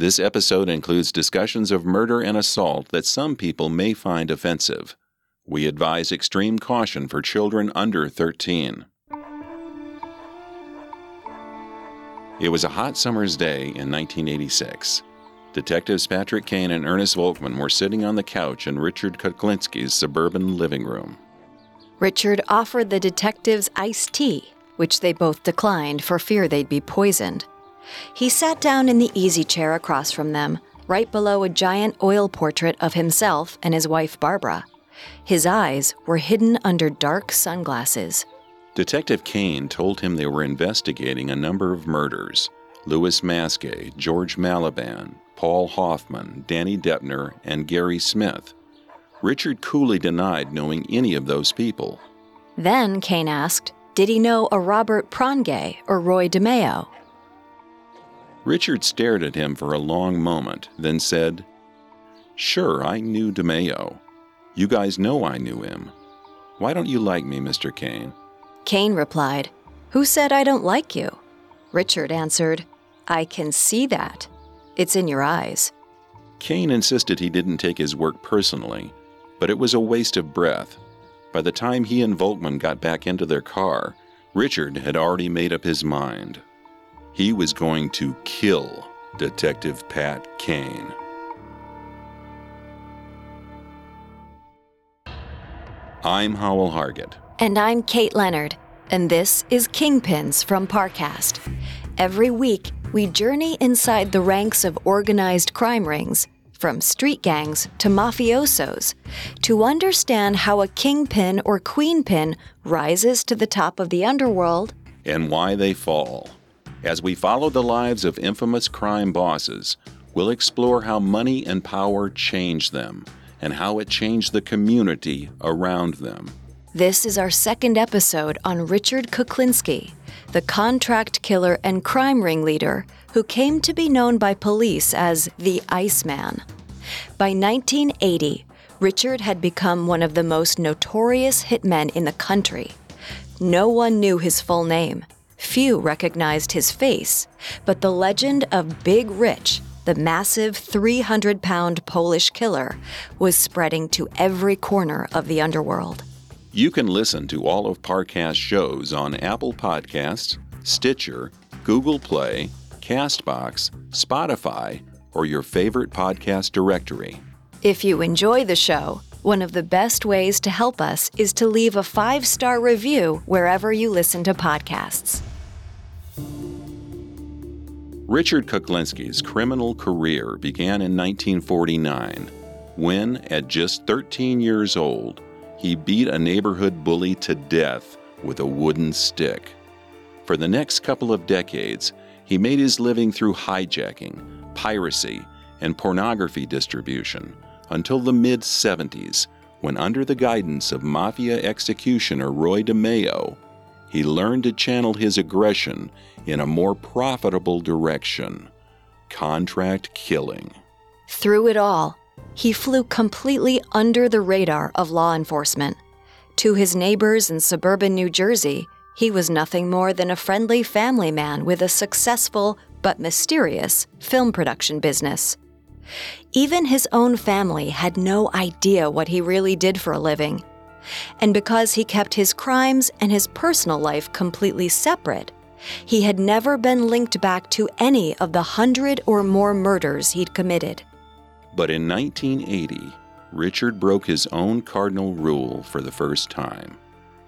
This episode includes discussions of murder and assault that some people may find offensive. We advise extreme caution for children under 13. It was a hot summer's day in 1986. Detectives Patrick Kane and Ernest Volkman were sitting on the couch in Richard Kuklinski's suburban living room. Richard offered the detectives iced tea, which they both declined for fear they'd be poisoned. He sat down in the easy chair across from them, right below a giant oil portrait of himself and his wife Barbara. His eyes were hidden under dark sunglasses. Detective Kane told him they were investigating a number of murders Louis Masgay, George Malliband, Paul Hoffman, Danny Deppner, and Gary Smith. Richard coolly denied knowing any of those people. Then Kane asked, Did he know a Robert Prongay or Roy DeMeo? Richard stared at him for a long moment, then said, Sure, I knew DeMeo. You guys know I knew him. Why don't you like me, Mr. Kane? Kane replied, Who said I don't like you? Richard answered, I can see that. It's in your eyes. Kane insisted he didn't take his work personally, but it was a waste of breath. By the time he and Volkman got back into their car, Richard had already made up his mind. He was going to kill Detective Pat Kane. I'm Howell Hargett. And I'm Kate Leonard, and this is Kingpins from Parcast. Every week, we journey inside the ranks of organized crime rings, from street gangs to mafiosos, to understand how a kingpin or queenpin rises to the top of the underworld and why they fall. As we follow the lives of infamous crime bosses, we'll explore how money and power changed them and how it changed the community around them. This is our second episode on Richard Kuklinski, the contract killer and crime ringleader who came to be known by police as the Iceman. By 1980, Richard had become one of the most notorious hitmen in the country. No one knew his full name. Few recognized his face, but the legend of Big Rich, the massive 300 pound Polish killer, was spreading to every corner of the underworld. You can listen to all of Parcast shows on Apple Podcasts, Stitcher, Google Play, Castbox, Spotify, or your favorite podcast directory. If you enjoy the show, one of the best ways to help us is to leave a five star review wherever you listen to podcasts. Richard Kuklinski's criminal career began in 1949 when, at just 13 years old, he beat a neighborhood bully to death with a wooden stick. For the next couple of decades, he made his living through hijacking, piracy, and pornography distribution until the mid 70s, when, under the guidance of mafia executioner Roy DeMeo, he learned to channel his aggression in a more profitable direction contract killing. Through it all, he flew completely under the radar of law enforcement. To his neighbors in suburban New Jersey, he was nothing more than a friendly family man with a successful, but mysterious film production business. Even his own family had no idea what he really did for a living. And because he kept his crimes and his personal life completely separate, he had never been linked back to any of the hundred or more murders he'd committed. But in 1980, Richard broke his own cardinal rule for the first time.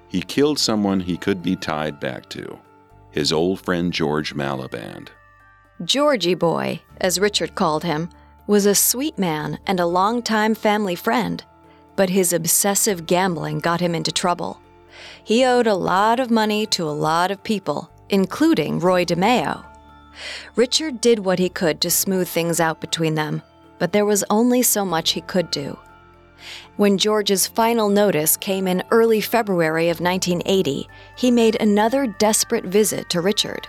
He killed someone he could be tied back to his old friend George Malliband. Georgie Boy, as Richard called him, was a sweet man and a longtime family friend, but his obsessive gambling got him into trouble. He owed a lot of money to a lot of people, including Roy DeMeo. Richard did what he could to smooth things out between them, but there was only so much he could do. When George's final notice came in early February of 1980, he made another desperate visit to Richard.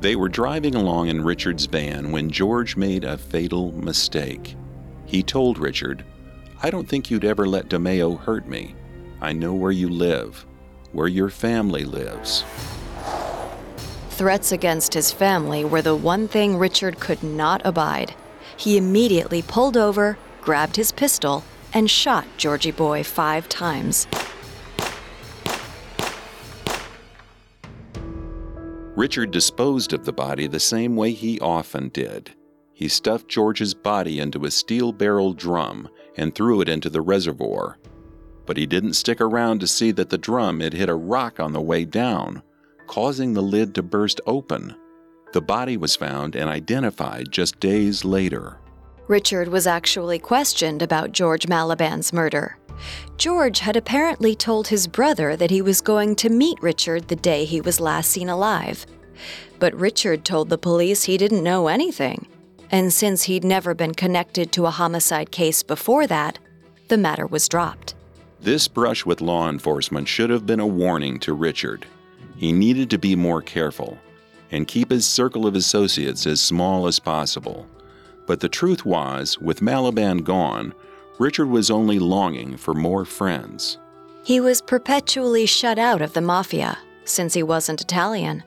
They were driving along in Richard's van when George made a fatal mistake. He told Richard, I don't think you'd ever let DeMeo hurt me. I know where you live, where your family lives. Threats against his family were the one thing Richard could not abide. He immediately pulled over, grabbed his pistol, and shot Georgie Boy five times. Richard disposed of the body the same way he often did. He stuffed George's body into a steel barrel drum and threw it into the reservoir. But he didn't stick around to see that the drum had hit a rock on the way down, causing the lid to burst open. The body was found and identified just days later. Richard was actually questioned about George Malliband's murder. George had apparently told his brother that he was going to meet Richard the day he was last seen alive. But Richard told the police he didn't know anything. And since he'd never been connected to a homicide case before that, the matter was dropped. This brush with law enforcement should have been a warning to Richard. He needed to be more careful and keep his circle of associates as small as possible. But the truth was, with Malliband gone, Richard was only longing for more friends. He was perpetually shut out of the mafia since he wasn't Italian.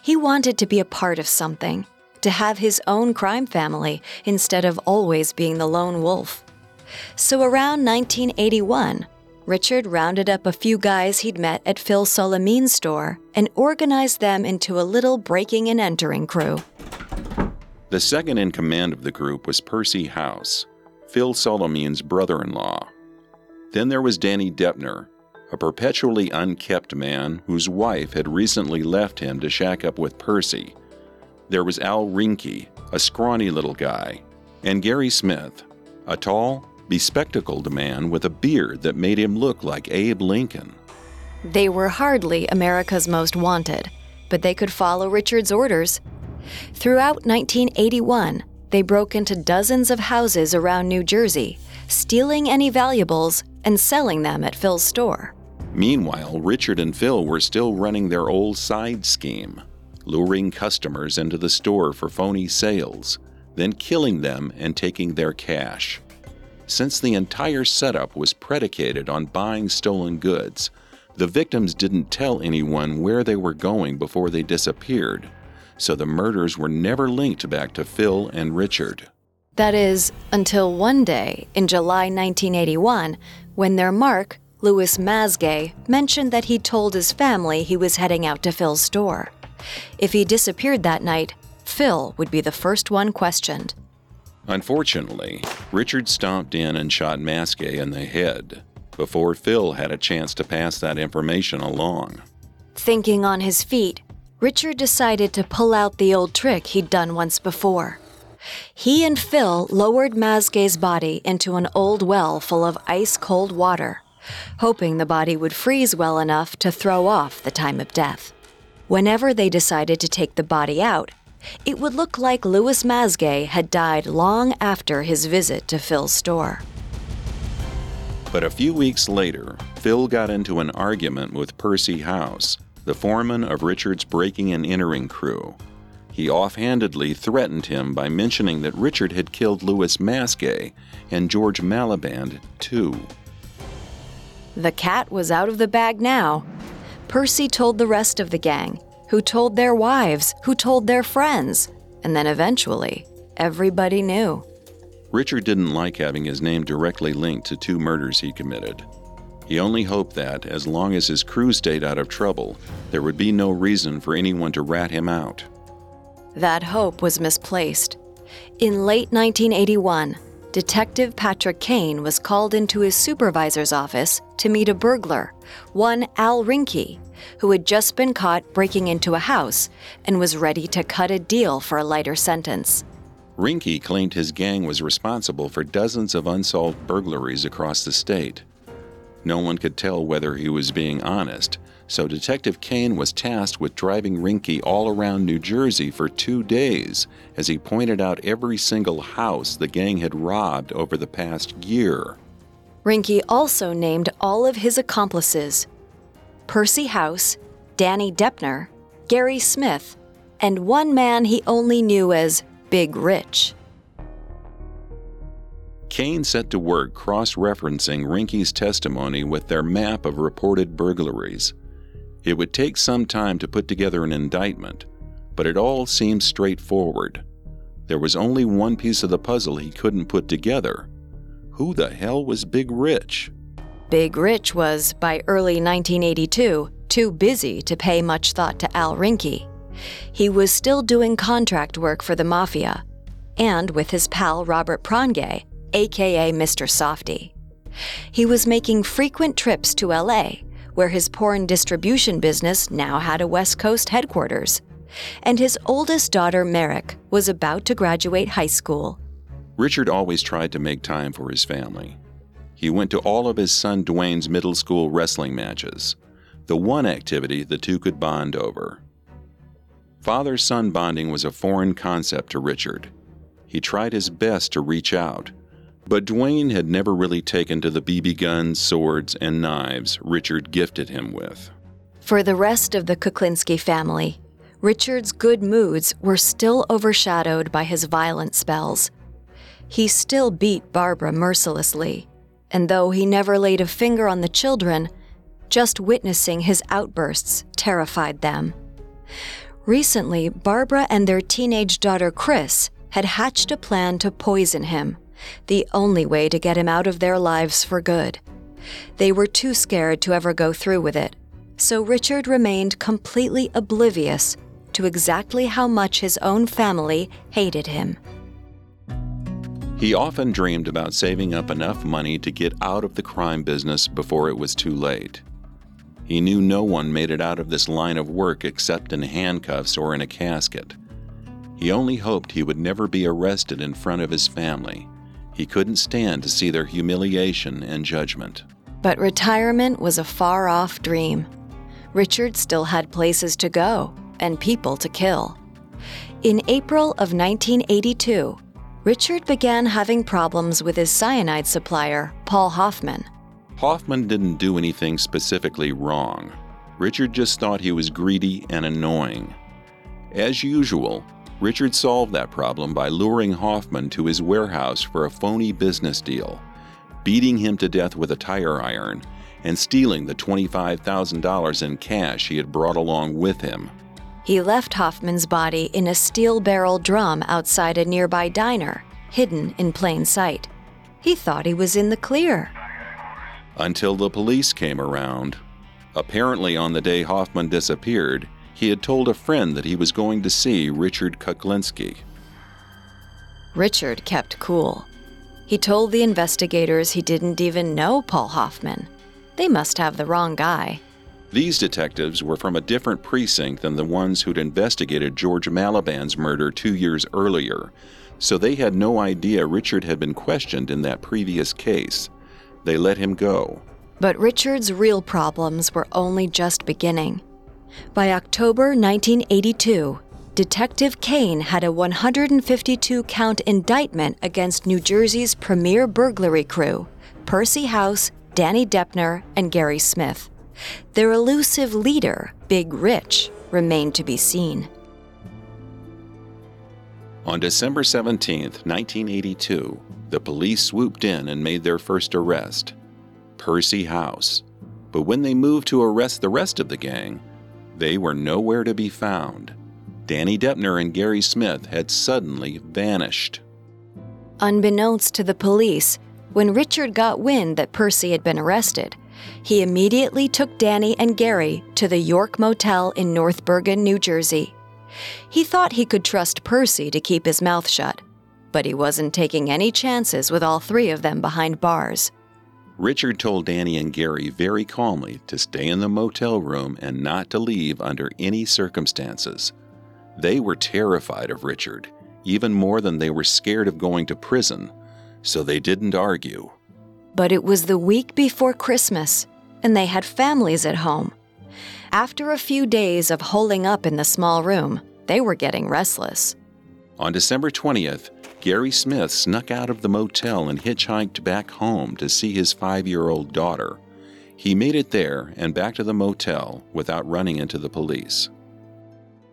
He wanted to be a part of something, to have his own crime family instead of always being the lone wolf. So around 1981, Richard rounded up a few guys he'd met at Phil Solimene's store and organized them into a little breaking and entering crew. The second in command of the group was Percy House, Phil Solimene's brother in law. Then there was Danny Deppner, a perpetually unkept man whose wife had recently left him to shack up with Percy. There was Al Rinke, a scrawny little guy, and Gary Smith, a tall, bespectacled man with a beard that made him look like Abe Lincoln. They were hardly America's most wanted, but they could follow Richard's orders. Throughout 1981, they broke into dozens of houses around New Jersey, stealing any valuables and selling them at Phil's store. Meanwhile, Richard and Phil were still running their old side scheme, luring customers into the store for phony sales, then killing them and taking their cash. Since the entire setup was predicated on buying stolen goods, the victims didn't tell anyone where they were going before they disappeared, so the murders were never linked back to Phil and Richard. That is, until one day in July 1981, when their mark, Louis Masgay, mentioned that he told his family he was heading out to Phil's store. If he disappeared that night, Phil would be the first one questioned. Unfortunately, Richard stomped in and shot Masgay in the head before Phil had a chance to pass that information along. Thinking on his feet, Richard decided to pull out the old trick he'd done once before. He and Phil lowered Masgay's body into an old well full of ice cold water, hoping the body would freeze well enough to throw off the time of death. Whenever they decided to take the body out, it would look like Louis Masgay had died long after his visit to Phil's store. But a few weeks later, Phil got into an argument with Percy House, the foreman of Richard's breaking and entering crew. He offhandedly threatened him by mentioning that Richard had killed Louis Masgay and George Malliband, too. The cat was out of the bag now. Percy told the rest of the gang, who told their wives, who told their friends, and then eventually, everybody knew. Richard didn't like having his name directly linked to two murders he committed. He only hoped that, as long as his crew stayed out of trouble, there would be no reason for anyone to rat him out. That hope was misplaced. In late 1981, Detective Patrick Kane was called into his supervisor's office to meet a burglar, one Al Rinke, who had just been caught breaking into a house and was ready to cut a deal for a lighter sentence. Rinke claimed his gang was responsible for dozens of unsolved burglaries across the state. No one could tell whether he was being honest, so Detective Kane was tasked with driving Rinke all around New Jersey for two days as he pointed out every single house the gang had robbed over the past year. Rinke also named all of his accomplices Percy House, Danny Deppner, Gary Smith, and one man he only knew as Big Rich. Kane set to work cross referencing Rinke's testimony with their map of reported burglaries. It would take some time to put together an indictment, but it all seemed straightforward. There was only one piece of the puzzle he couldn't put together. Who the hell was Big Rich? Big Rich was, by early 1982, too busy to pay much thought to Al Rinke. He was still doing contract work for the Mafia, and with his pal Robert Prongay, aka Mr. Softy. He was making frequent trips to LA, where his porn distribution business now had a West Coast headquarters. And his oldest daughter, Merrick, was about to graduate high school. Richard always tried to make time for his family. He went to all of his son Dwayne's middle school wrestling matches, the one activity the two could bond over. Father son bonding was a foreign concept to Richard. He tried his best to reach out, but Dwayne had never really taken to the BB guns, swords, and knives Richard gifted him with. For the rest of the Kuklinski family, Richard's good moods were still overshadowed by his violent spells. He still beat Barbara mercilessly, and though he never laid a finger on the children, just witnessing his outbursts terrified them. Recently, Barbara and their teenage daughter Chris had hatched a plan to poison him, the only way to get him out of their lives for good. They were too scared to ever go through with it, so Richard remained completely oblivious to exactly how much his own family hated him. He often dreamed about saving up enough money to get out of the crime business before it was too late. He knew no one made it out of this line of work except in handcuffs or in a casket. He only hoped he would never be arrested in front of his family. He couldn't stand to see their humiliation and judgment. But retirement was a far off dream. Richard still had places to go and people to kill. In April of 1982, Richard began having problems with his cyanide supplier, Paul Hoffman. Hoffman didn't do anything specifically wrong. Richard just thought he was greedy and annoying. As usual, Richard solved that problem by luring Hoffman to his warehouse for a phony business deal, beating him to death with a tire iron, and stealing the $25,000 in cash he had brought along with him. He left Hoffman's body in a steel barrel drum outside a nearby diner, hidden in plain sight. He thought he was in the clear. Until the police came around. Apparently, on the day Hoffman disappeared, he had told a friend that he was going to see Richard Kuklinski. Richard kept cool. He told the investigators he didn't even know Paul Hoffman. They must have the wrong guy. These detectives were from a different precinct than the ones who'd investigated George Malliband's murder two years earlier, so they had no idea Richard had been questioned in that previous case. They let him go. But Richard's real problems were only just beginning. By October 1982, Detective Kane had a 152 count indictment against New Jersey's premier burglary crew Percy House, Danny Deppner, and Gary Smith. Their elusive leader, Big Rich, remained to be seen. On December 17, 1982, the police swooped in and made their first arrest Percy House. But when they moved to arrest the rest of the gang, They were nowhere to be found. Danny Deppner and Gary Smith had suddenly vanished. Unbeknownst to the police, when Richard got wind that Percy had been arrested, he immediately took Danny and Gary to the York Motel in North Bergen, New Jersey. He thought he could trust Percy to keep his mouth shut, but he wasn't taking any chances with all three of them behind bars. Richard told Danny and Gary very calmly to stay in the motel room and not to leave under any circumstances. They were terrified of Richard, even more than they were scared of going to prison, so they didn't argue. But it was the week before Christmas, and they had families at home. After a few days of holing up in the small room, they were getting restless. On December 20th, Gary Smith snuck out of the motel and hitchhiked back home to see his five year old daughter. He made it there and back to the motel without running into the police.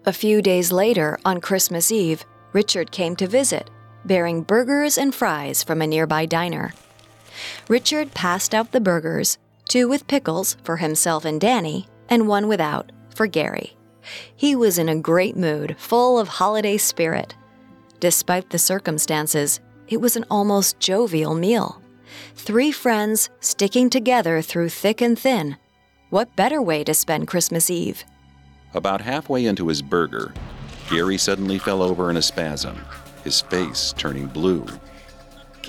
A few days later, on Christmas Eve, Richard came to visit, bearing burgers and fries from a nearby diner. Richard passed out the burgers, two with pickles for himself and Danny, and one without for Gary. He was in a great mood, full of holiday spirit. Despite the circumstances, it was an almost jovial meal. Three friends sticking together through thick and thin. What better way to spend Christmas Eve? About halfway into his burger, Gary suddenly fell over in a spasm, his face turning blue.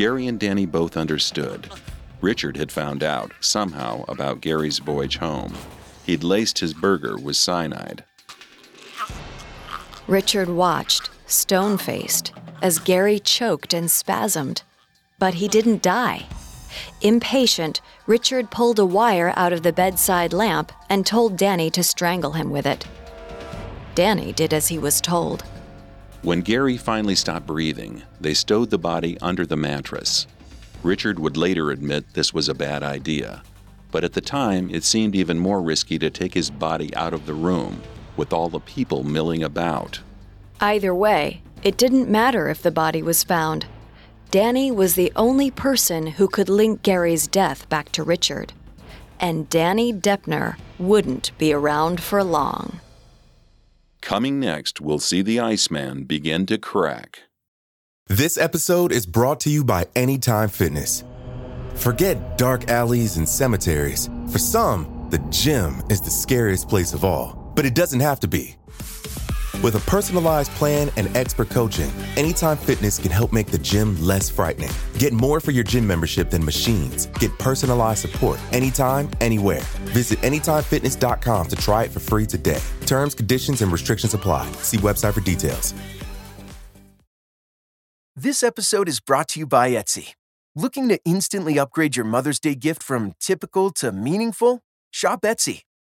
Gary and Danny both understood. Richard had found out, somehow, about Gary's voyage home. He'd laced his burger with cyanide. Richard watched, stone faced, as Gary choked and spasmed. But he didn't die. Impatient, Richard pulled a wire out of the bedside lamp and told Danny to strangle him with it. Danny did as he was told. When Gary finally stopped breathing, they stowed the body under the mattress. Richard would later admit this was a bad idea, but at the time it seemed even more risky to take his body out of the room with all the people milling about. Either way, it didn't matter if the body was found. Danny was the only person who could link Gary's death back to Richard. And Danny Deppner wouldn't be around for long. Coming next, we'll see the Iceman begin to crack. This episode is brought to you by Anytime Fitness. Forget dark alleys and cemeteries. For some, the gym is the scariest place of all, but it doesn't have to be. With a personalized plan and expert coaching, Anytime Fitness can help make the gym less frightening. Get more for your gym membership than machines. Get personalized support anytime, anywhere. Visit AnytimeFitness.com to try it for free today. Terms, conditions, and restrictions apply. See website for details. This episode is brought to you by Etsy. Looking to instantly upgrade your Mother's Day gift from typical to meaningful? Shop Etsy.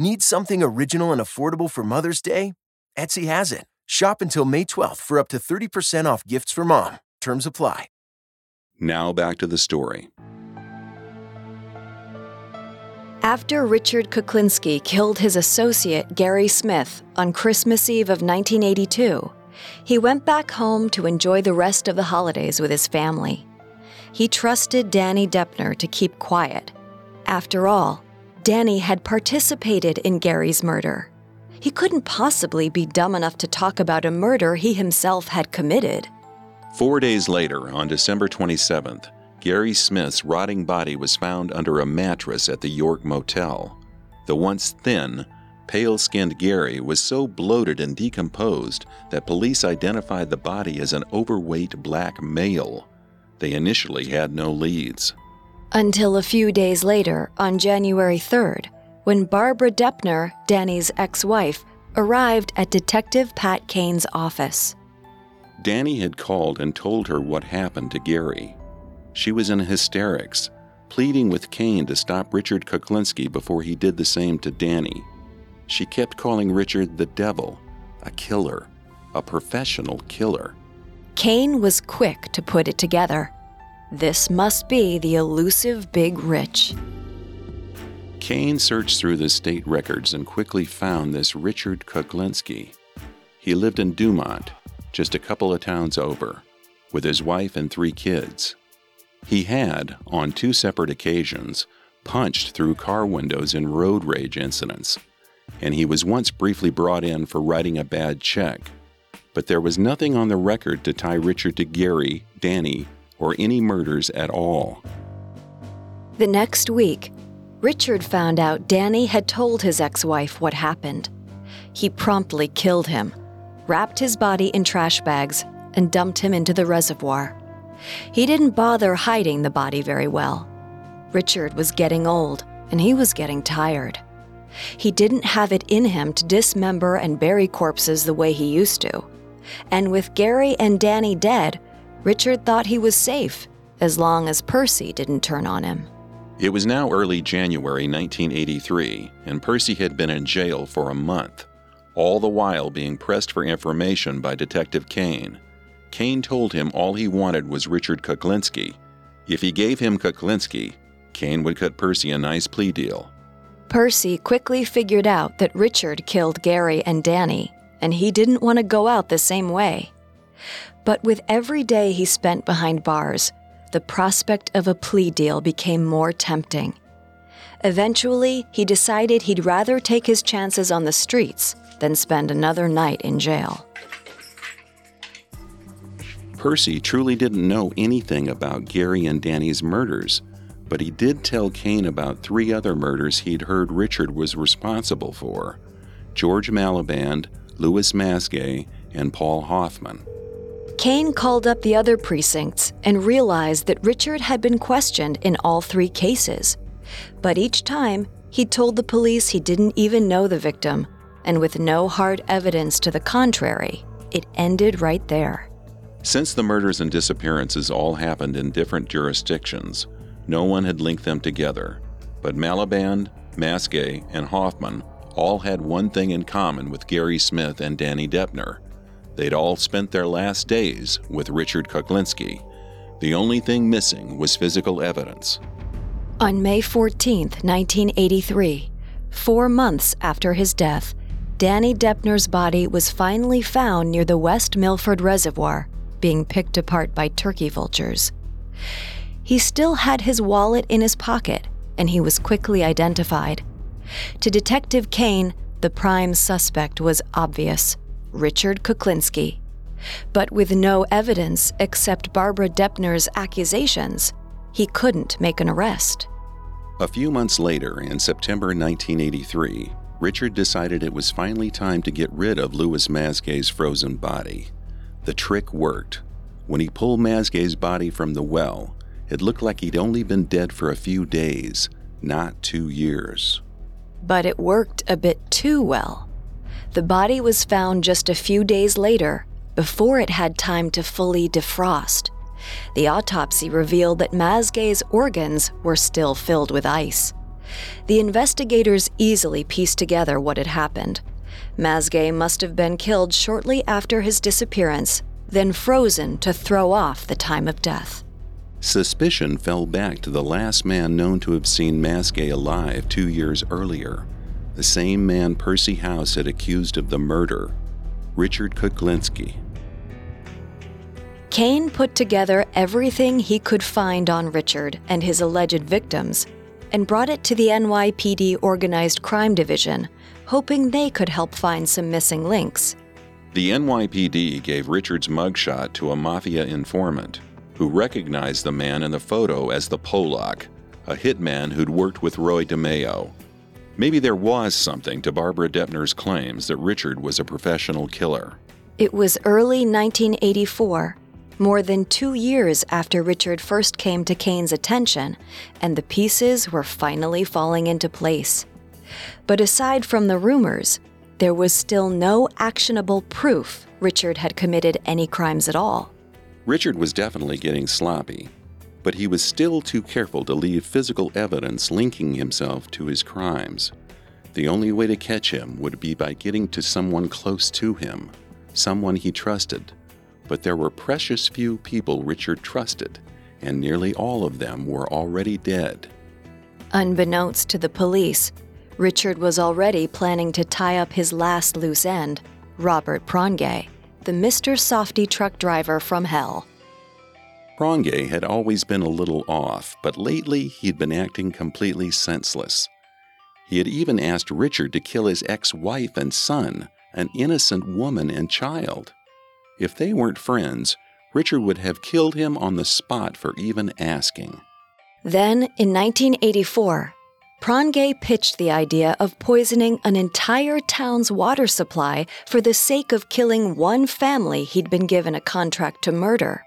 Need something original and affordable for Mother's Day? Etsy has it. Shop until May 12th for up to 30% off gifts for mom. Terms apply. Now back to the story. After Richard Kuklinski killed his associate Gary Smith on Christmas Eve of 1982, he went back home to enjoy the rest of the holidays with his family. He trusted Danny Deppner to keep quiet. After all, Danny had participated in Gary's murder. He couldn't possibly be dumb enough to talk about a murder he himself had committed. Four days later, on December 27th, Gary Smith's rotting body was found under a mattress at the York Motel. The once thin, pale skinned Gary was so bloated and decomposed that police identified the body as an overweight black male. They initially had no leads. Until a few days later, on January 3rd, when Barbara Deppner, Danny's ex wife, arrived at Detective Pat Kane's office. Danny had called and told her what happened to Gary. She was in hysterics, pleading with Kane to stop Richard Kuklinski before he did the same to Danny. She kept calling Richard the devil, a killer, a professional killer. Kane was quick to put it together. This must be the elusive Big Rich. Kane searched through the state records and quickly found this Richard Kuklinski. He lived in Dumont, just a couple of towns over, with his wife and three kids. He had, on two separate occasions, punched through car windows in road rage incidents, and he was once briefly brought in for writing a bad check. But there was nothing on the record to tie Richard to Gary, Danny, or any murders at all. The next week, Richard found out Danny had told his ex wife what happened. He promptly killed him, wrapped his body in trash bags, and dumped him into the reservoir. He didn't bother hiding the body very well. Richard was getting old, and he was getting tired. He didn't have it in him to dismember and bury corpses the way he used to. And with Gary and Danny dead, Richard thought he was safe as long as Percy didn't turn on him. It was now early January 1983, and Percy had been in jail for a month, all the while being pressed for information by Detective Kane. Kane told him all he wanted was Richard Kuklinski. If he gave him Kuklinski, Kane would cut Percy a nice plea deal. Percy quickly figured out that Richard killed Gary and Danny, and he didn't want to go out the same way. But with every day he spent behind bars, the prospect of a plea deal became more tempting. Eventually, he decided he'd rather take his chances on the streets than spend another night in jail. Percy truly didn't know anything about Gary and Danny's murders, but he did tell Kane about three other murders he'd heard Richard was responsible for George Malliband, Louis Masgay, and Paul Hoffman. Kane called up the other precincts and realized that Richard had been questioned in all three cases. But each time, he told the police he didn't even know the victim, and with no hard evidence to the contrary, it ended right there. Since the murders and disappearances all happened in different jurisdictions, no one had linked them together. But Malliband, Masgay, and Hoffman all had one thing in common with Gary Smith and Danny Deppner They'd all spent their last days with Richard Kuklinski. The only thing missing was physical evidence. On May 14, 1983, four months after his death, Danny Deppner's body was finally found near the West Milford Reservoir, being picked apart by turkey vultures. He still had his wallet in his pocket, and he was quickly identified. To Detective Kane, the prime suspect was obvious Richard Kuklinski. But with no evidence except Barbara Deppner's accusations, he couldn't make an arrest. A few months later, in September 1983, Richard decided it was finally time to get rid of Louis Masgay's frozen body. The trick worked. When he pulled Masgay's body from the well, it looked like he'd only been dead for a few days, not two years. But it worked a bit too well. The body was found just a few days later, before it had time to fully defrost. The autopsy revealed that Masgay's organs were still filled with ice. The investigators easily pieced together what had happened. Masgay must have been killed shortly after his disappearance, then frozen to throw off the time of death. Suspicion fell back to the last man known to have seen Masgay alive two years earlier the same man Percy House had accused of the murder, Richard Kuklinski. Kane put together everything he could find on Richard and his alleged victims and brought it to the NYPD Organized Crime Division, hoping they could help find some missing links. The NYPD gave Richard's mugshot to a mafia informant who recognized the man in the photo as the Polak, a hitman who'd worked with Roy DeMeo. Maybe there was something to Barbara Deppner's claims that Richard was a professional killer. It was early 1984, more than two years after Richard first came to Kane's attention, and the pieces were finally falling into place. But aside from the rumors, there was still no actionable proof Richard had committed any crimes at all. Richard was definitely getting sloppy, but he was still too careful to leave physical evidence linking himself to his crimes. the only way to catch him would be by getting to someone close to him, someone he trusted. But there were precious few people Richard trusted, and nearly all of them were already dead. Unbeknownst to the police, Richard was already planning to tie up his last loose end, Robert Prongay, the Mr. Softy truck driver from hell. Prongay had always been a little off, but lately he'd been acting completely senseless. He had even asked Richard to kill his ex wife and son, an innocent woman and child. If they weren't friends, Richard would have killed him on the spot for even asking. Then, in 1984, Prongay pitched the idea of poisoning an entire town's water supply for the sake of killing one family he'd been given a contract to murder.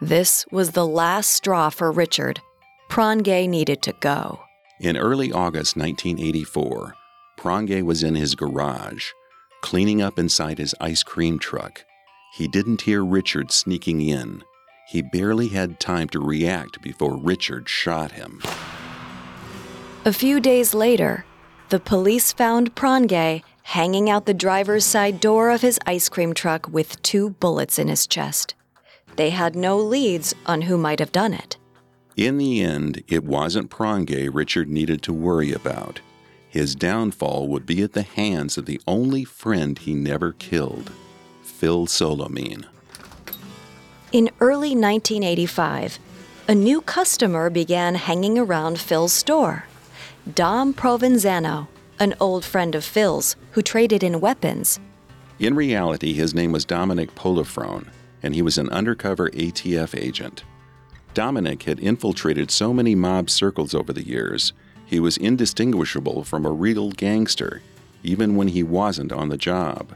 This was the last straw for Richard. Prongay needed to go. In early August 1984, Prongay was in his garage, cleaning up inside his ice cream truck. He didn't hear Richard sneaking in. He barely had time to react before Richard shot him. A few days later, the police found Prongay hanging out the driver's side door of his ice cream truck with two bullets in his chest. They had no leads on who might have done it. In the end, it wasn't Prongay Richard needed to worry about. His downfall would be at the hands of the only friend he never killed, Phil Solimene. In early 1985, a new customer began hanging around Phil's store. Dom Provenzano, an old friend of Phil's who traded in weapons. In reality, his name was Dominic Polifrone, and he was an undercover ATF agent. Dominic had infiltrated so many mob circles over the years, he was indistinguishable from a real gangster, even when he wasn't on the job.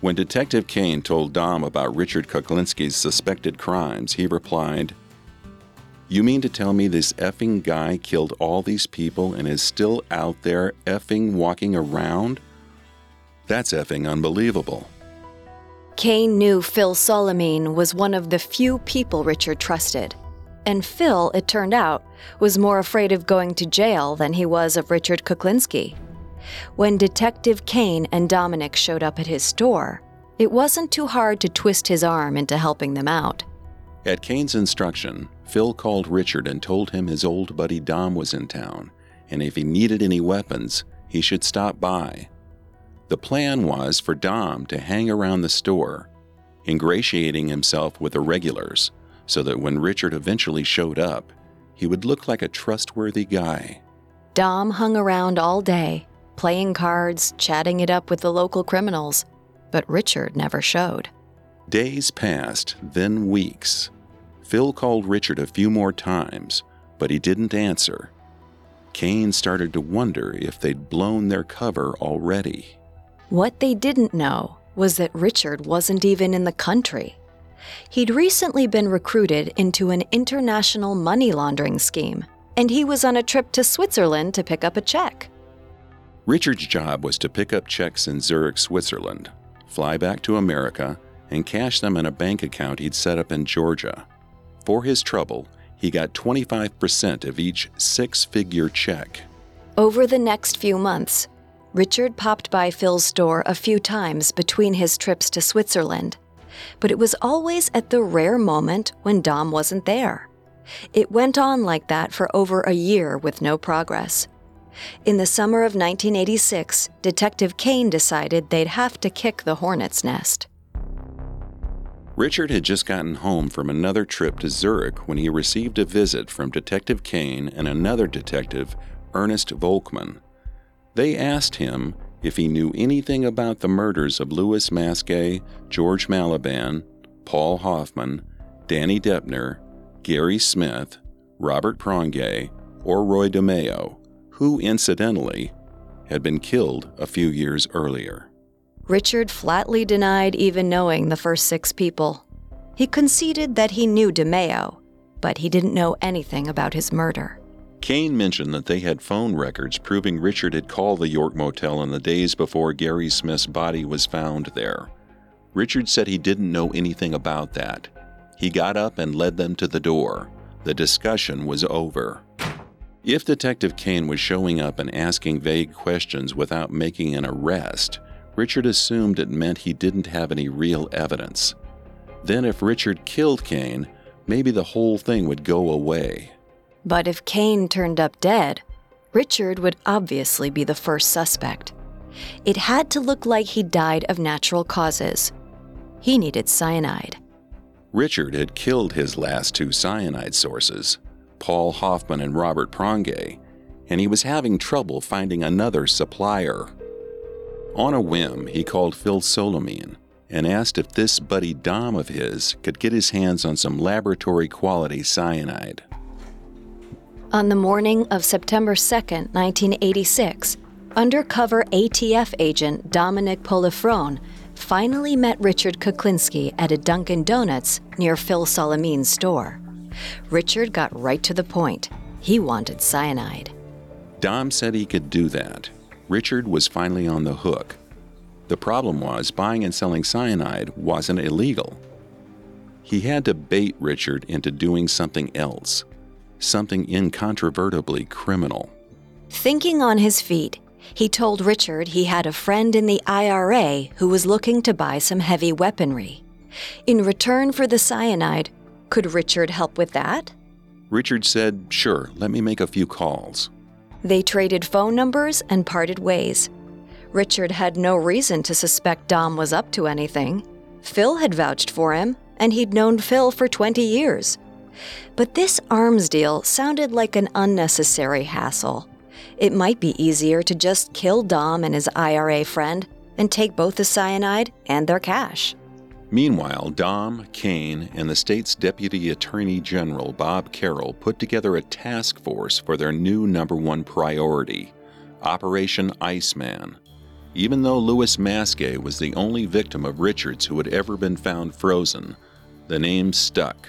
When Detective Kane told Dom about Richard Kuklinski's suspected crimes, he replied, You mean to tell me this effing guy killed all these people and is still out there effing walking around? That's effing unbelievable. Kane knew Phil Solimene was one of the few people Richard trusted. And Phil, it turned out, was more afraid of going to jail than he was of Richard Kuklinski. When Detective Kane and Dominic showed up at his store, it wasn't too hard to twist his arm into helping them out. At Kane's instruction, Phil called Richard and told him his old buddy Dom was in town, and if he needed any weapons, he should stop by. The plan was for Dom to hang around the store, ingratiating himself with the regulars, so that when Richard eventually showed up, he would look like a trustworthy guy. Dom hung around all day, playing cards, chatting it up with the local criminals, but Richard never showed. Days passed, then weeks. Phil called Richard a few more times, but he didn't answer. Kane started to wonder if they'd blown their cover already. What they didn't know was that Richard wasn't even in the country. He'd recently been recruited into an international money laundering scheme, and he was on a trip to Switzerland to pick up a check. Richard's job was to pick up checks in Zurich, Switzerland, fly back to America, and cash them in a bank account he'd set up in Georgia. For his trouble, he got 25% of each six figure check. Over the next few months, Richard popped by Phil's store a few times between his trips to Switzerland, but it was always at the rare moment when Dom wasn't there. It went on like that for over a year with no progress. In the summer of 1986, Detective Kane decided they'd have to kick the hornet's nest. Richard had just gotten home from another trip to Zurich when he received a visit from Detective Kane and another detective, Ernest Volkman. They asked him if he knew anything about the murders of Louis Masgay, George Malliband, Paul Hoffman, Danny Deppner, Gary Smith, Robert Prongay, or Roy DeMeo, who, incidentally, had been killed a few years earlier. Richard flatly denied even knowing the first six people. He conceded that he knew DeMeo, but he didn't know anything about his murder. Kane mentioned that they had phone records proving Richard had called the York Motel in the days before Gary Smith's body was found there. Richard said he didn't know anything about that. He got up and led them to the door. The discussion was over. If Detective Kane was showing up and asking vague questions without making an arrest, Richard assumed it meant he didn't have any real evidence. Then, if Richard killed Kane, maybe the whole thing would go away. But if Kane turned up dead, Richard would obviously be the first suspect. It had to look like he died of natural causes. He needed cyanide. Richard had killed his last two cyanide sources, Paul Hoffman and Robert Prongay, and he was having trouble finding another supplier. On a whim, he called Phil Solimene and asked if this buddy Dom of his could get his hands on some laboratory quality cyanide. On the morning of September 2, 1986, undercover ATF agent Dominic Polifrone finally met Richard Kuklinski at a Dunkin' Donuts near Phil Solimene's store. Richard got right to the point. He wanted cyanide. Dom said he could do that. Richard was finally on the hook. The problem was buying and selling cyanide wasn't illegal. He had to bait Richard into doing something else, something incontrovertibly criminal. Thinking on his feet, he told Richard he had a friend in the IRA who was looking to buy some heavy weaponry. In return for the cyanide, could Richard help with that? Richard said, Sure, let me make a few calls. They traded phone numbers and parted ways. Richard had no reason to suspect Dom was up to anything. Phil had vouched for him, and he'd known Phil for 20 years. But this arms deal sounded like an unnecessary hassle. It might be easier to just kill Dom and his IRA friend and take both the cyanide and their cash. Meanwhile, Dom, Kane, and the state's Deputy Attorney General Bob Carroll put together a task force for their new number one priority Operation Iceman. Even though Louis Masgay was the only victim of Richards who had ever been found frozen, the name stuck.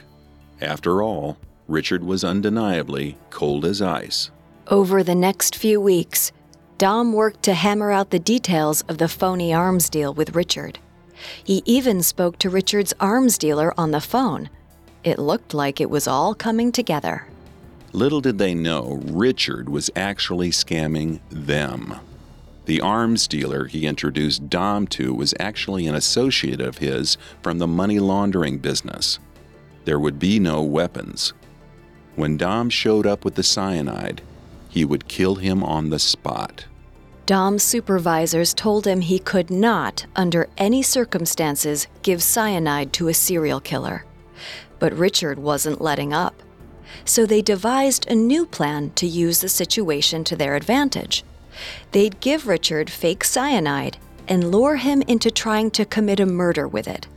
After all, Richard was undeniably cold as ice. Over the next few weeks, Dom worked to hammer out the details of the phony arms deal with Richard. He even spoke to Richard's arms dealer on the phone. It looked like it was all coming together. Little did they know Richard was actually scamming them. The arms dealer he introduced Dom to was actually an associate of his from the money laundering business. There would be no weapons. When Dom showed up with the cyanide, he would kill him on the spot. Dom's supervisors told him he could not, under any circumstances, give cyanide to a serial killer. But Richard wasn't letting up. So they devised a new plan to use the situation to their advantage. They'd give Richard fake cyanide and lure him into trying to commit a murder with it.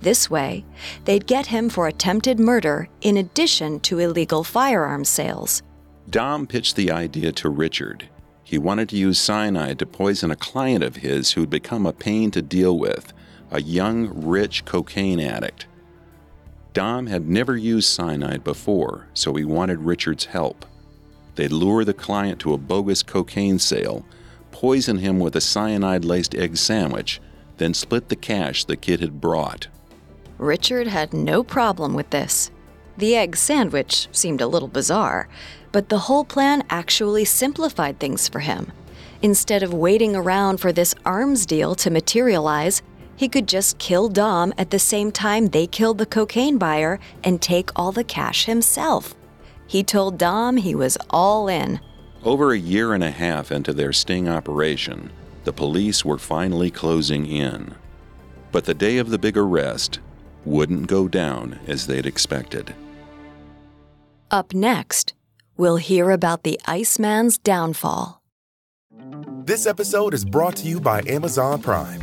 This way, they'd get him for attempted murder in addition to illegal firearm sales. Dom pitched the idea to Richard, he wanted to use cyanide to poison a client of his who'd become a pain to deal with, a young, rich cocaine addict. Dom had never used cyanide before, so he wanted Richard's help. They'd lure the client to a bogus cocaine sale, poison him with a cyanide laced egg sandwich, then split the cash the kid had brought. Richard had no problem with this. The egg sandwich seemed a little bizarre, but the whole plan actually simplified things for him. Instead of waiting around for this arms deal to materialize, he could just kill Dom at the same time they killed the cocaine buyer and take all the cash himself. He told Dom he was all in. Over a year and a half into their sting operation, the police were finally closing in. But the day of the big arrest wouldn't go down as they'd expected. Up next, we'll hear about the Iceman's downfall. This episode is brought to you by Amazon Prime.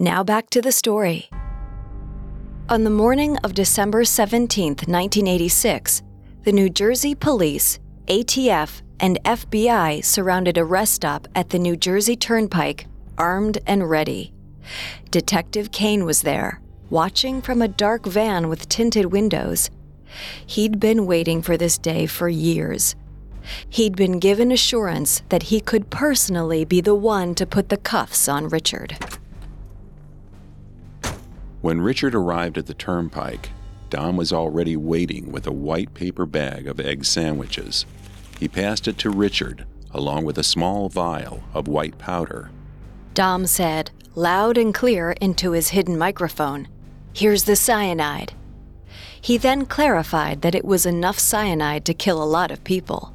Now back to the story. On the morning of December 17, 1986, the New Jersey police, ATF, and FBI surrounded a rest stop at the New Jersey Turnpike, armed and ready. Detective Kane was there, watching from a dark van with tinted windows. He'd been waiting for this day for years. He'd been given assurance that he could personally be the one to put the cuffs on Richard. When Richard arrived at the turnpike, Dom was already waiting with a white paper bag of egg sandwiches. He passed it to Richard, along with a small vial of white powder. Dom said, loud and clear into his hidden microphone, Here's the cyanide. He then clarified that it was enough cyanide to kill a lot of people.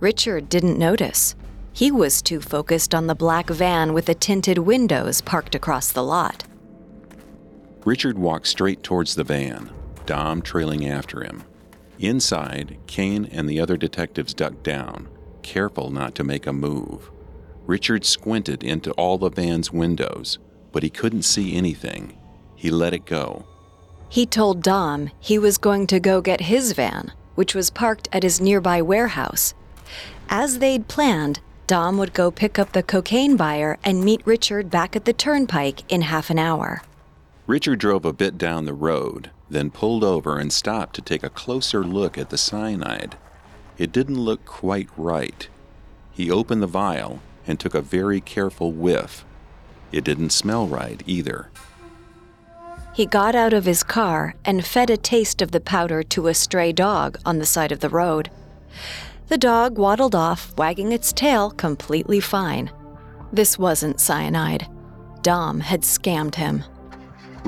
Richard didn't notice. He was too focused on the black van with the tinted windows parked across the lot. Richard walked straight towards the van, Dom trailing after him. Inside, Kane and the other detectives ducked down, careful not to make a move. Richard squinted into all the van's windows, but he couldn't see anything. He let it go. He told Dom he was going to go get his van, which was parked at his nearby warehouse. As they'd planned, Dom would go pick up the cocaine buyer and meet Richard back at the turnpike in half an hour. Richard drove a bit down the road, then pulled over and stopped to take a closer look at the cyanide. It didn't look quite right. He opened the vial and took a very careful whiff. It didn't smell right either. He got out of his car and fed a taste of the powder to a stray dog on the side of the road. The dog waddled off, wagging its tail completely fine. This wasn't cyanide. Dom had scammed him.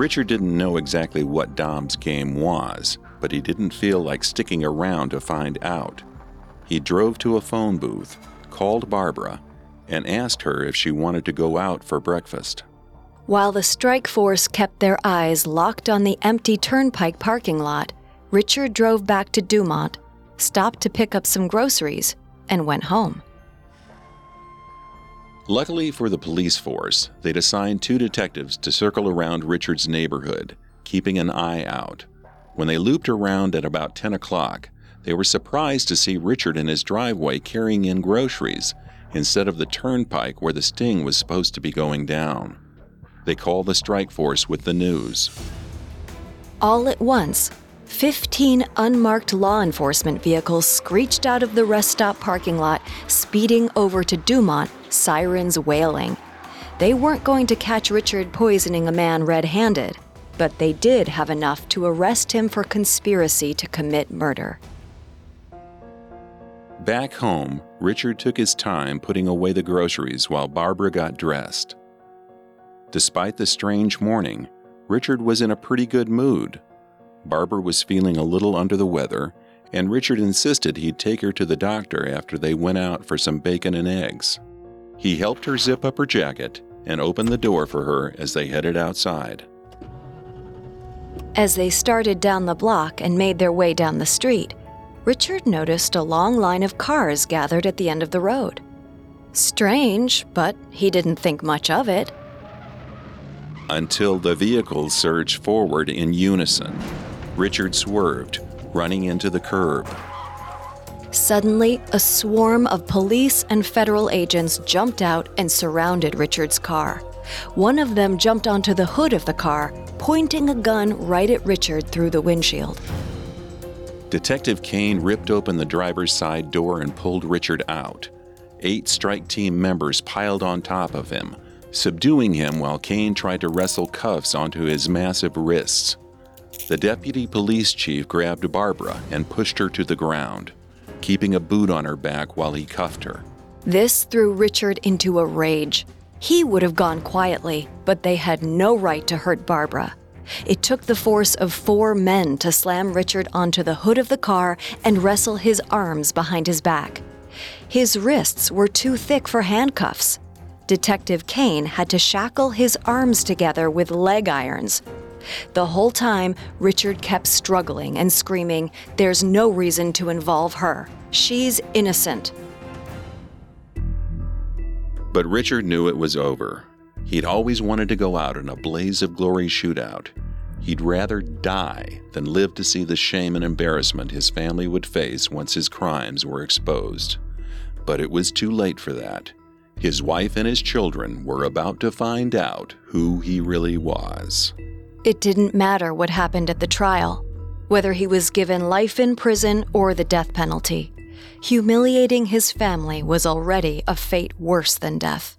Richard didn't know exactly what Dom's game was, but he didn't feel like sticking around to find out. He drove to a phone booth, called Barbara, and asked her if she wanted to go out for breakfast. While the strike force kept their eyes locked on the empty turnpike parking lot, Richard drove back to Dumont, stopped to pick up some groceries, and went home. Luckily for the police force, they'd assigned two detectives to circle around Richard's neighborhood, keeping an eye out. When they looped around at about 10 o'clock, they were surprised to see Richard in his driveway carrying in groceries instead of the turnpike where the sting was supposed to be going down. They called the strike force with the news. All at once, 15 unmarked law enforcement vehicles screeched out of the rest stop parking lot, speeding over to Dumont, sirens wailing. They weren't going to catch Richard poisoning a man red handed, but they did have enough to arrest him for conspiracy to commit murder. Back home, Richard took his time putting away the groceries while Barbara got dressed. Despite the strange morning, Richard was in a pretty good mood. Barbara was feeling a little under the weather, and Richard insisted he'd take her to the doctor after they went out for some bacon and eggs. He helped her zip up her jacket and opened the door for her as they headed outside. As they started down the block and made their way down the street, Richard noticed a long line of cars gathered at the end of the road. Strange, but he didn't think much of it. Until the vehicles surged forward in unison. Richard swerved, running into the curb. Suddenly, a swarm of police and federal agents jumped out and surrounded Richard's car. One of them jumped onto the hood of the car, pointing a gun right at Richard through the windshield. Detective Kane ripped open the driver's side door and pulled Richard out. Eight strike team members piled on top of him, subduing him while Kane tried to wrestle cuffs onto his massive wrists. The deputy police chief grabbed Barbara and pushed her to the ground, keeping a boot on her back while he cuffed her. This threw Richard into a rage. He would have gone quietly, but they had no right to hurt Barbara. It took the force of four men to slam Richard onto the hood of the car and wrestle his arms behind his back. His wrists were too thick for handcuffs. Detective Kane had to shackle his arms together with leg irons. The whole time, Richard kept struggling and screaming, There's no reason to involve her. She's innocent. But Richard knew it was over. He'd always wanted to go out in a blaze of glory shootout. He'd rather die than live to see the shame and embarrassment his family would face once his crimes were exposed. But it was too late for that. His wife and his children were about to find out who he really was. It didn't matter what happened at the trial, whether he was given life in prison or the death penalty. Humiliating his family was already a fate worse than death.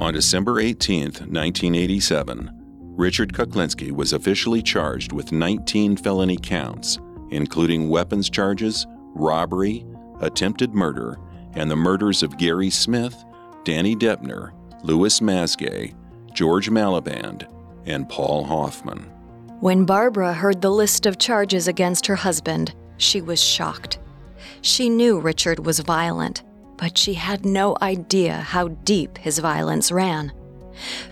On December 18, 1987, Richard Kuklinski was officially charged with 19 felony counts, including weapons charges, robbery, attempted murder, and the murders of Gary Smith, Danny Deppner, Louis Masgay, George Malliband, and Paul Hoffman. When Barbara heard the list of charges against her husband, she was shocked. She knew Richard was violent, but she had no idea how deep his violence ran.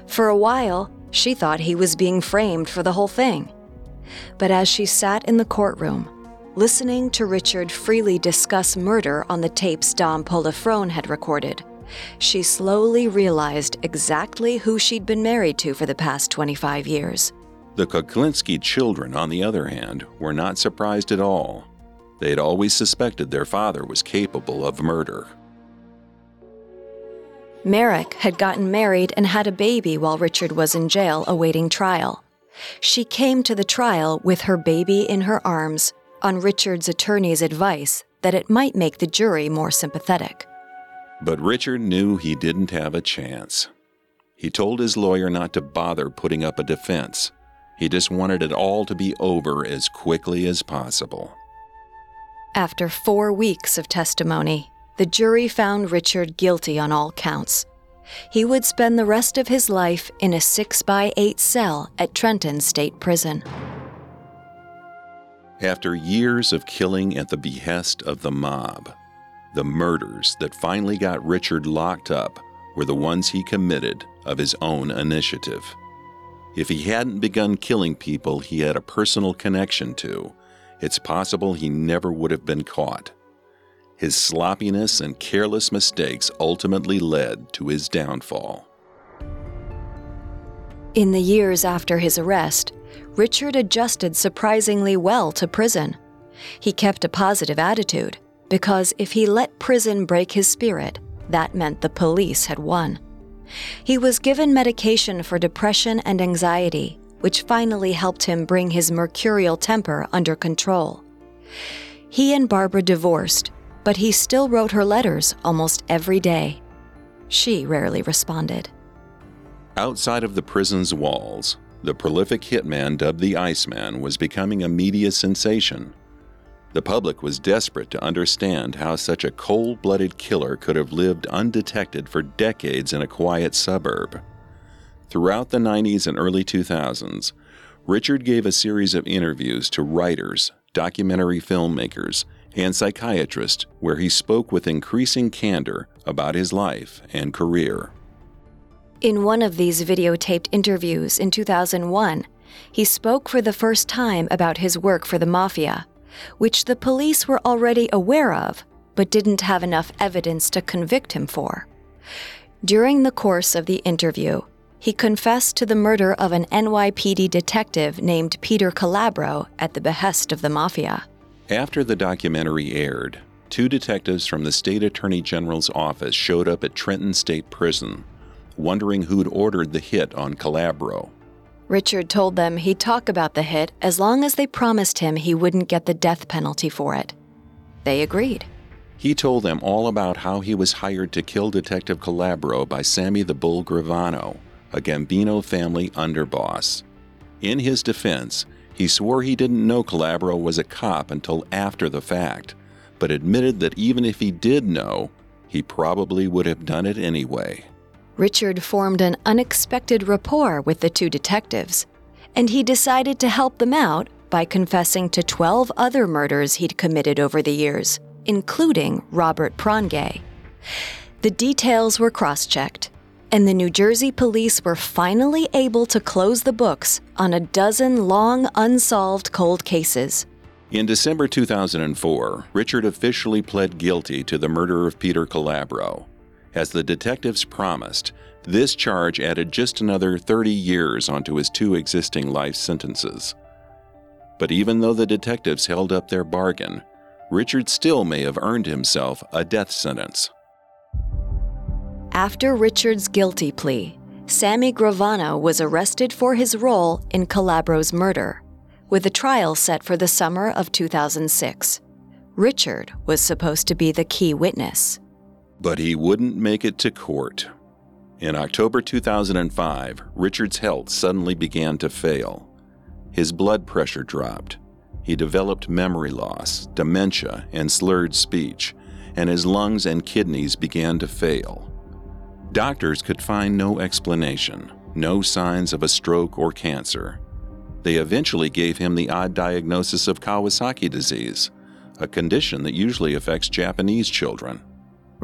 For a while, she thought he was being framed for the whole thing. But as she sat in the courtroom, listening to Richard freely discuss murder on the tapes Dom Polifrone had recorded, she slowly realized exactly who she'd been married to for the past 25 years. The Kuklinski children, on the other hand, were not surprised at all. They'd always suspected their father was capable of murder. Merrick had gotten married and had a baby while Richard was in jail awaiting trial. She came to the trial with her baby in her arms on Richard's attorney's advice that it might make the jury more sympathetic. But Richard knew he didn't have a chance. He told his lawyer not to bother putting up a defense. He just wanted it all to be over as quickly as possible. After four weeks of testimony, the jury found Richard guilty on all counts. He would spend the rest of his life in a 6 by 8 cell at Trenton State Prison. After years of killing at the behest of the mob, the murders that finally got Richard locked up were the ones he committed of his own initiative. If he hadn't begun killing people he had a personal connection to, it's possible he never would have been caught. His sloppiness and careless mistakes ultimately led to his downfall. In the years after his arrest, Richard adjusted surprisingly well to prison. He kept a positive attitude because if he let prison break his spirit, that meant the police had won. He was given medication for depression and anxiety, which finally helped him bring his mercurial temper under control. He and Barbara divorced, but he still wrote her letters almost every day. She rarely responded. Outside of the prison's walls, the prolific hitman dubbed the Iceman was becoming a media sensation. The public was desperate to understand how such a cold blooded killer could have lived undetected for decades in a quiet suburb. Throughout the 90s and early 2000s, Richard gave a series of interviews to writers, documentary filmmakers, and psychiatrists where he spoke with increasing candor about his life and career. In one of these videotaped interviews in 2001, he spoke for the first time about his work for the Mafia, which the police were already aware of but didn't have enough evidence to convict him for. During the course of the interview, he confessed to the murder of an NYPD detective named Peter Calabro at the behest of the Mafia. After the documentary aired, two detectives from the state attorney general's office showed up at Trenton State Prison, wondering who'd ordered the hit on Calabro. Richard told them he'd talk about the hit as long as they promised him he wouldn't get the death penalty for it. They agreed. He told them all about how he was hired to kill Detective Calabro by Sammy the Bull Gravano, a Gambino family underboss. In his defense, he swore he didn't know Calabro was a cop until after the fact, but admitted that even if he did know, he probably would have done it anyway. Richard formed an unexpected rapport with the two detectives, and he decided to help them out by confessing to 12 other murders he'd committed over the years, including Robert Prongay. The details were cross checked, and the New Jersey police were finally able to close the books on a dozen long unsolved cold cases. In December 2004, Richard officially pled guilty to the murder of Peter Calabro. As the detectives promised, this charge added just another 30 years onto his two existing life sentences. But even though the detectives held up their bargain, Richard still may have earned himself a death sentence. After Richard's guilty plea, Sammy Gravano was arrested for his role in Calabro's murder, with a trial set for the summer of 2006. Richard was supposed to be the key witness. But he wouldn't make it to court. In October 2005, Richard's health suddenly began to fail. His blood pressure dropped. He developed memory loss, dementia, and slurred speech, and his lungs and kidneys began to fail. Doctors could find no explanation, no signs of a stroke or cancer. They eventually gave him the odd diagnosis of Kawasaki disease, a condition that usually affects Japanese children.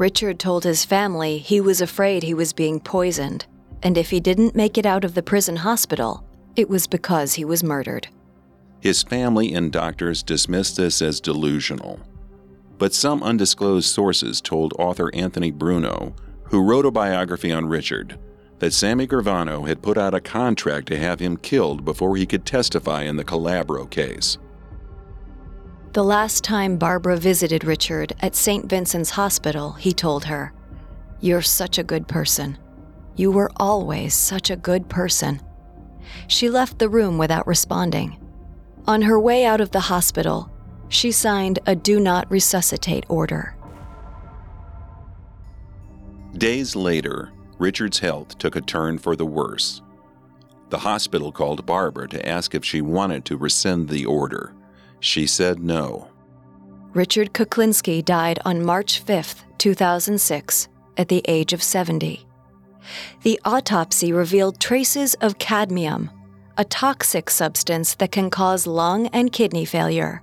Richard told his family he was afraid he was being poisoned, and if he didn't make it out of the prison hospital, it was because he was murdered. His family and doctors dismissed this as delusional. But some undisclosed sources told author Anthony Bruno, who wrote a biography on Richard, that Sammy Gravano had put out a contract to have him killed before he could testify in the Calabro case. The last time Barbara visited Richard at St. Vincent's Hospital, he told her, You're such a good person. You were always such a good person. She left the room without responding. On her way out of the hospital, she signed a do not resuscitate order. Days later, Richard's health took a turn for the worse. The hospital called Barbara to ask if she wanted to rescind the order. She said no. Richard Kuklinski died on March 5, 2006, at the age of 70. The autopsy revealed traces of cadmium, a toxic substance that can cause lung and kidney failure.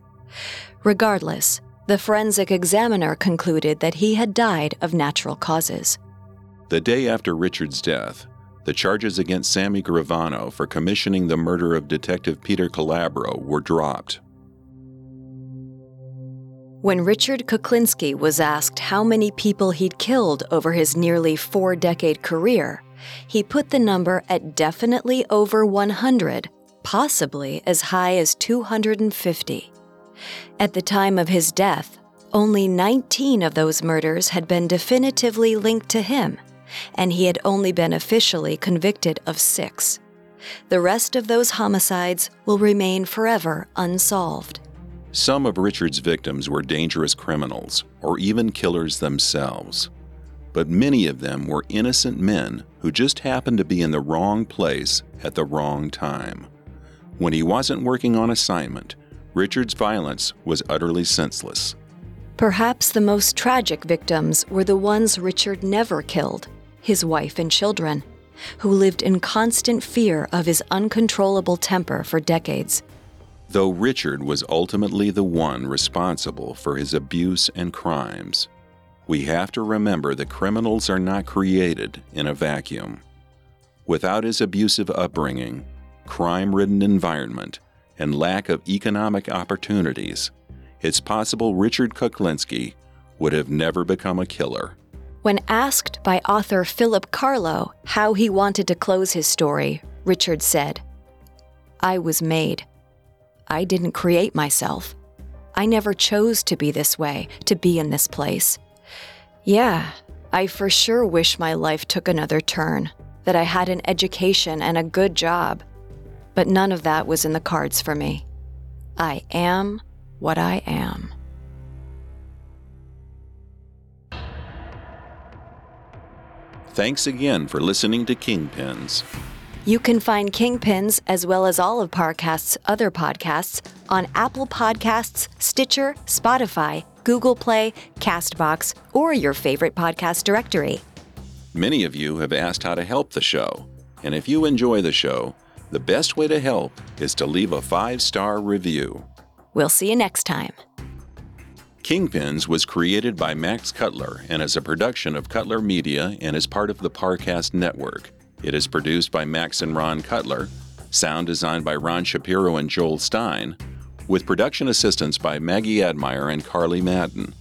Regardless, the forensic examiner concluded that he had died of natural causes. The day after Richard's death, the charges against Sammy Gravano for commissioning the murder of Detective Peter Calabro were dropped. When Richard Kuklinski was asked how many people he'd killed over his nearly four decade career, he put the number at definitely over 100, possibly as high as 250. At the time of his death, only 19 of those murders had been definitively linked to him, and he had only been officially convicted of six. The rest of those homicides will remain forever unsolved. Some of Richard's victims were dangerous criminals or even killers themselves. But many of them were innocent men who just happened to be in the wrong place at the wrong time. When he wasn't working on assignment, Richard's violence was utterly senseless. Perhaps the most tragic victims were the ones Richard never killed his wife and children, who lived in constant fear of his uncontrollable temper for decades. Though Richard was ultimately the one responsible for his abuse and crimes, we have to remember that criminals are not created in a vacuum. Without his abusive upbringing, crime ridden environment, and lack of economic opportunities, it's possible Richard Kuklinski would have never become a killer. When asked by author Philip Carlo how he wanted to close his story, Richard said, I was made. I didn't create myself. I never chose to be this way, to be in this place. Yeah, I for sure wish my life took another turn, that I had an education and a good job. But none of that was in the cards for me. I am what I am. Thanks again for listening to Kingpins. You can find Kingpins as well as all of Parcast's other podcasts on Apple Podcasts, Stitcher, Spotify, Google Play, Castbox, or your favorite podcast directory. Many of you have asked how to help the show, and if you enjoy the show, the best way to help is to leave a five star review. We'll see you next time. Kingpins was created by Max Cutler and is a production of Cutler Media and is part of the Parcast Network. It is produced by Max and Ron Cutler, sound designed by Ron Shapiro and Joel Stein, with production assistance by Maggie Admire and Carly Madden.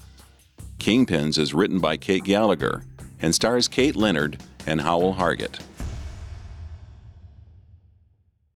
Kingpins is written by Kate Gallagher and stars Kate Leonard and Howell Hargett.